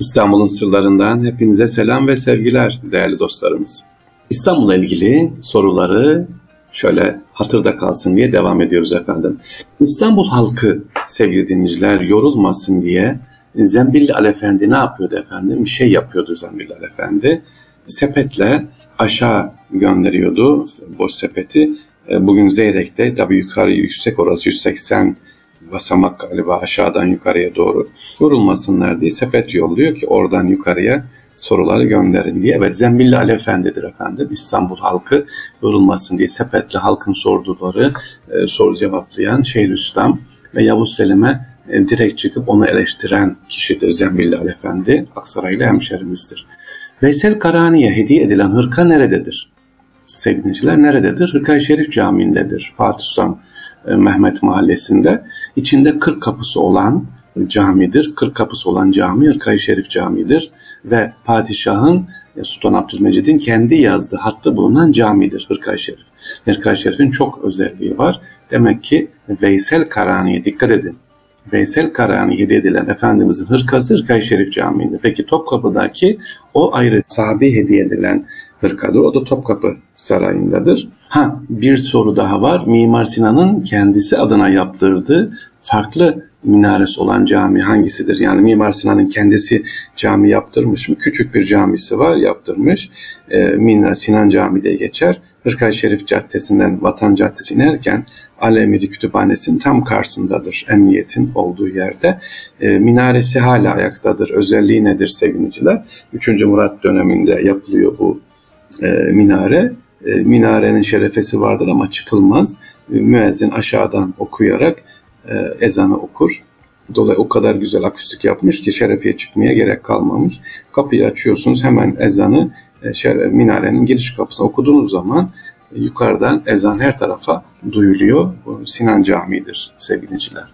İstanbul'un sırlarından hepinize selam ve sevgiler değerli dostlarımız. İstanbul'la ilgili soruları şöyle hatırda kalsın diye devam ediyoruz efendim. İstanbul halkı sevgili dinleyiciler yorulmasın diye Zembilli Alefendi ne yapıyordu efendim? Bir şey yapıyordu Zembilli Alefendi. Sepetle aşağı gönderiyordu boş sepeti. E, bugün Zeyrek'te tabii yukarı yüksek orası 180 basamak galiba aşağıdan yukarıya doğru yorulmasınlar diye sepet yolluyor ki oradan yukarıya soruları gönderin diye. Evet Zembilli Ali Efendi'dir efendim. İstanbul halkı yorulmasın diye sepetle halkın sorduları e, soru cevaplayan Şeyhülislam ve Yavuz Selim'e e, direkt çıkıp onu eleştiren kişidir Zembilli Ali Efendi. Aksaraylı hemşerimizdir. Veysel Karani'ye hediye edilen hırka nerededir? Sevgili nerededir? Hırka-i Şerif Camii'ndedir. Fatih Sultan Mehmet Mahallesi'nde. içinde 40 kapısı olan camidir. 40 kapısı olan cami Hırkay Şerif Camii'dir ve padişahın e, Sultan Abdülmecid'in kendi yazdığı hattı bulunan camidir Hırkay Şerif. Hırkay Şerif'in çok özelliği var. Demek ki Veysel Karani'ye dikkat edin. Veysel Karani hediye edilen Efendimizin hırkası Hırkay Şerif Camii'nde. Peki Topkapı'daki o ayrı sahabi hediye edilen hırkadır. O da Topkapı Sarayı'ndadır. Ha bir soru daha var. Mimar Sinan'ın kendisi adına yaptırdığı farklı minaresi olan cami hangisidir? Yani Mimar Sinan'ın kendisi cami yaptırmış mı? Küçük bir camisi var yaptırmış. E, Mimar Sinan Camii diye geçer. Hırkay Şerif Caddesi'nden Vatan Caddesi inerken Alemiri Kütüphanesi'nin tam karşısındadır. Emniyetin olduğu yerde. E, minaresi hala ayaktadır. Özelliği nedir sevgiliciler? 3. Murat döneminde yapılıyor bu e, minare. E, minarenin şerefesi vardır ama çıkılmaz. Müezzin aşağıdan okuyarak e, ezanı okur. Dolayı o kadar güzel akustik yapmış ki şerefiye çıkmaya gerek kalmamış. Kapıyı açıyorsunuz hemen ezanı e, şeref, minarenin giriş kapısına okuduğunuz zaman e, yukarıdan ezan her tarafa duyuluyor. Bu Sinan Camii'dir sevgiliciler.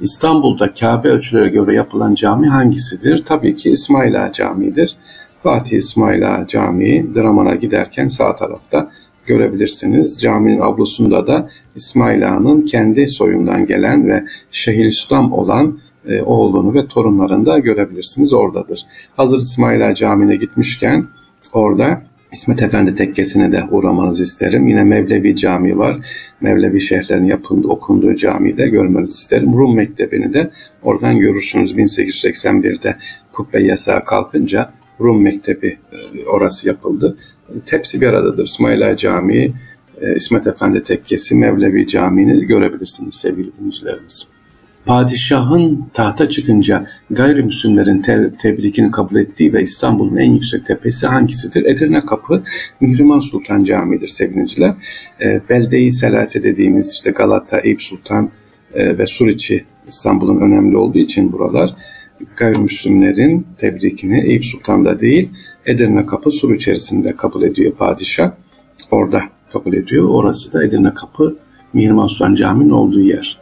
İstanbul'da Kabe ölçüleri göre yapılan cami hangisidir? Tabii ki İsmail Ağa Camii'dir. Fatih İsmail Ağa Camii Draman'a giderken sağ tarafta görebilirsiniz. Caminin ablosunda da İsmail Ağa'nın kendi soyundan gelen ve Şeyhülislam olan e, oğlunu ve torunlarını da görebilirsiniz oradadır. Hazır İsmail Ağa Camii'ne gitmişken orada İsmet Efendi tekkesine de uğramanızı isterim. Yine Mevlevi Camii var. Mevlevi şeyhlerin yapıldığı, okunduğu camiyi de görmenizi isterim. Rum Mektebi'ni de oradan görürsünüz. 1881'de kubbe yasağı kalkınca Rum Mektebi e, orası yapıldı. Hepsi bir aradadır. İsmaila Camii, e, İsmet Efendi Tekkesi, Mevlevi Camii'ni görebilirsiniz sevgili dinleyicilerimiz. Padişahın tahta çıkınca gayrimüslimlerin te- tebrikini kabul ettiği ve İstanbul'un en yüksek tepesi hangisidir? Edirne Kapı Mihrimah Sultan Camii'dir sevgiliciler. E, Belde-i Selase dediğimiz işte Galata, Eyüp Sultan e, ve Suriçi İstanbul'un önemli olduğu için buralar gayrimüslimlerin tebrikini Eyüp Sultan'da değil Edirne Kapı Sur içerisinde kabul ediyor padişah. Orada kabul ediyor. Orası da Edirne Kapı Mihrimah Sultan Camii'nin olduğu yer.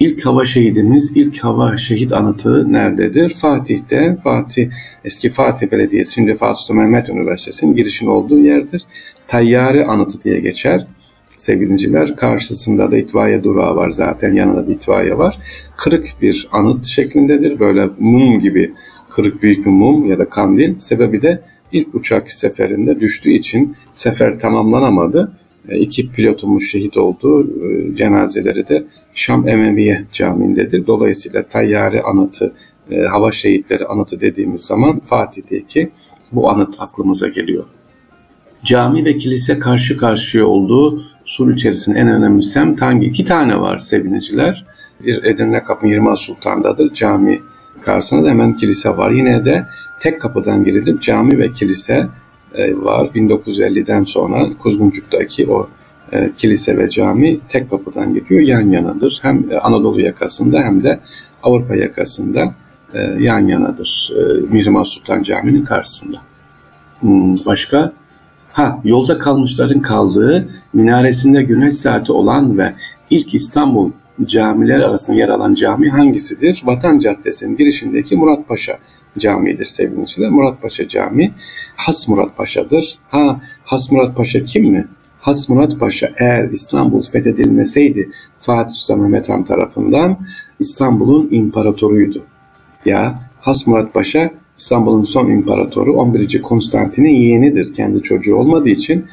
İlk hava şehidimiz, ilk hava şehit anıtı nerededir? Fatih'te, Fatih, eski Fatih Belediyesi, şimdi Fatih Sultan Mehmet Üniversitesi'nin girişin olduğu yerdir. Tayyare anıtı diye geçer sevgiliciler. Karşısında da itfaiye durağı var zaten. Yanında da itfaiye var. Kırık bir anıt şeklindedir. Böyle mum gibi kırık büyük bir mum ya da kandil. Sebebi de ilk uçak seferinde düştüğü için sefer tamamlanamadı. E, iki pilotumuz şehit oldu. E, cenazeleri de Şam Emeviye Camii'ndedir. Dolayısıyla Tayyare anıtı, e, hava şehitleri anıtı dediğimiz zaman Fatih'teki bu anıt aklımıza geliyor. Cami ve kilise karşı karşıya olduğu Sur içerisinde en önemli semt hangi? İki tane var seviniciler. Bir Edirne Kapı 20 Sultan'dadır. Cami karşısında da hemen kilise var. Yine de tek kapıdan girilip cami ve kilise e, var. 1950'den sonra Kuzguncuk'taki o e, kilise ve cami tek kapıdan gidiyor. Yan yanadır. Hem Anadolu yakasında hem de Avrupa yakasında e, yan yanadır. Mihrimah Sultan Camii'nin karşısında. Hmm, başka? Ha, yolda kalmışların kaldığı, minaresinde güneş saati olan ve ilk İstanbul camiler arasında yer alan cami hangisidir? Vatan Caddesi'nin girişindeki Murat Paşa Camii'dir sevgili Murat Paşa Camii Has Murat Paşa'dır. Ha Has Murat Paşa kim mi? Has Murat Paşa eğer İstanbul fethedilmeseydi Fatih Sultan Mehmet Han tarafından İstanbul'un imparatoruydu. Ya Has Murat Paşa İstanbul'un son imparatoru 11. Konstantin'in yeğenidir. Kendi çocuğu olmadığı için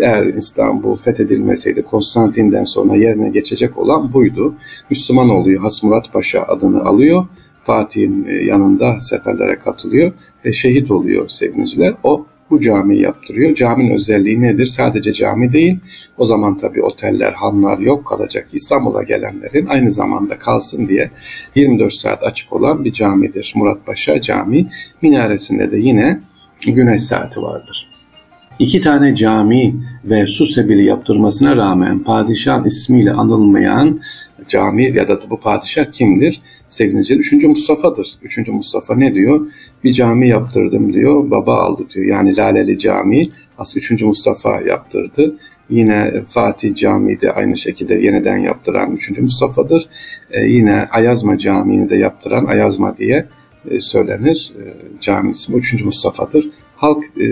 eğer İstanbul fethedilmeseydi Konstantin'den sonra yerine geçecek olan buydu. Müslüman oluyor. Has Murat Paşa adını alıyor. Fatih'in e, yanında seferlere katılıyor ve şehit oluyor sevgiliciler. O bu camiyi yaptırıyor. Caminin özelliği nedir? Sadece cami değil. O zaman tabii oteller, hanlar yok kalacak. İstanbul'a gelenlerin aynı zamanda kalsın diye 24 saat açık olan bir camidir. Muratpaşa Camii. Minaresinde de yine güneş saati vardır. İki tane cami ve su sebili yaptırmasına rağmen padişahın ismiyle anılmayan cami ya da bu padişah kimdir? Sevgili Üçüncü Mustafa'dır. Üçüncü Mustafa ne diyor? Bir cami yaptırdım diyor. Baba aldı diyor. Yani Laleli Cami aslında Üçüncü Mustafa yaptırdı. Yine Fatih Camii de aynı şekilde yeniden yaptıran Üçüncü Mustafa'dır. Ee, yine Ayazma Camii'ni de yaptıran Ayazma diye e, söylenir. E, cami ismi Üçüncü Mustafa'dır halk e,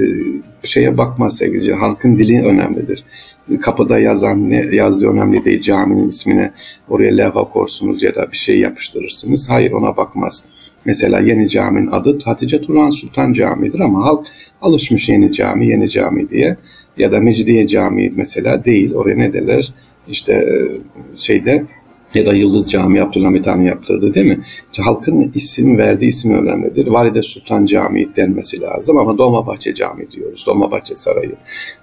şeye bakmaz sevgili halkın dili önemlidir. Kapıda yazan ne yazdığı önemli değil caminin ismine oraya levha korsunuz ya da bir şey yapıştırırsınız. Hayır ona bakmaz. Mesela yeni caminin adı Hatice Turan Sultan Camii'dir ama halk alışmış yeni cami, yeni cami diye. Ya da Mecidiye Camii mesela değil. Oraya ne derler? İşte e, şeyde ya da Yıldız Camii Abdülhamit Han yaptırdı değil mi? Halkın isim verdiği isim önemlidir. Valide Sultan Camii denmesi lazım ama Dolmabahçe Camii diyoruz. Dolmabahçe Sarayı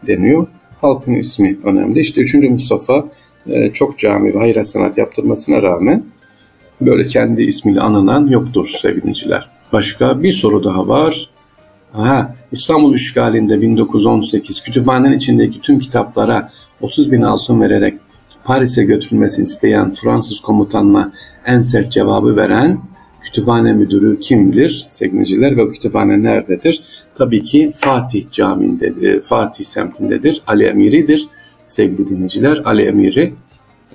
deniyor. Halkın ismi önemli. İşte 3. Mustafa e, çok cami ve hayır sanat yaptırmasına rağmen böyle kendi ismiyle anılan yoktur sevgiliciler. Başka bir soru daha var. Ha, İstanbul işgalinde 1918 kütüphanenin içindeki tüm kitaplara 30 bin altın vererek Paris'e götürülmesini isteyen Fransız komutanına en sert cevabı veren kütüphane müdürü kimdir sevgiliciler ve kütüphane nerededir? Tabii ki Fatih Camii'nde, Fatih semtindedir. Ali Emiri'dir sevgili dinleyiciler. Ali Emiri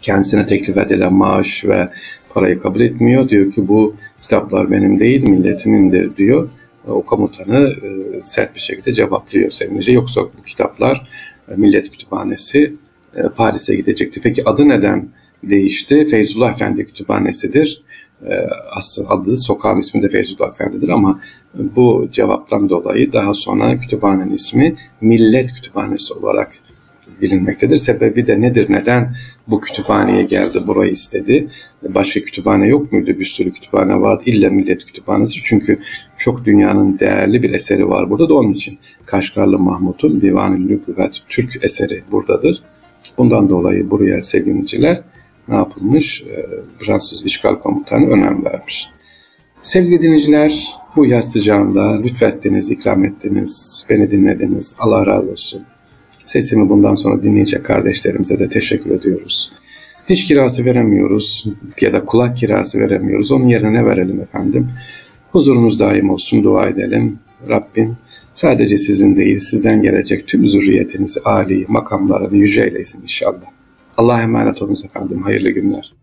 kendisine teklif edilen maaş ve parayı kabul etmiyor. Diyor ki bu kitaplar benim değil milletimindir diyor. O komutanı e, sert bir şekilde cevaplıyor sevgili. Yoksa bu kitaplar e, Millet Kütüphanesi e, Paris'e gidecekti. Peki adı neden değişti? Feyzullah Efendi Kütüphanesi'dir. E, aslında adı sokağın ismi de Feyzullah Efendi'dir ama bu cevaptan dolayı daha sonra kütüphanenin ismi Millet Kütüphanesi olarak bilinmektedir. Sebebi de nedir? Neden bu kütüphaneye geldi, burayı istedi? Başka kütüphane yok muydu? Bir sürü kütüphane vardı. İlla Millet Kütüphanesi. Çünkü çok dünyanın değerli bir eseri var burada da onun için. Kaşgarlı Mahmut'un Divan-ı Lügat Türk eseri buradadır. Bundan dolayı buraya sevgiliciler ne yapılmış? E, Fransız işgal komutanı önem vermiş. Sevgili dinleyiciler, bu yaz sıcağında lütfettiniz, ikram ettiniz, beni dinlediniz. Allah razı olsun. Sesimi bundan sonra dinleyecek kardeşlerimize de teşekkür ediyoruz. Diş kirası veremiyoruz ya da kulak kirası veremiyoruz. Onun yerine ne verelim efendim? Huzurunuz daim olsun, dua edelim. Rabbim Sadece sizin değil, sizden gelecek tüm zürriyetinizi âli, makamlarını yüce eylesin inşallah. Allah'a emanet olunuz efendim. Hayırlı günler.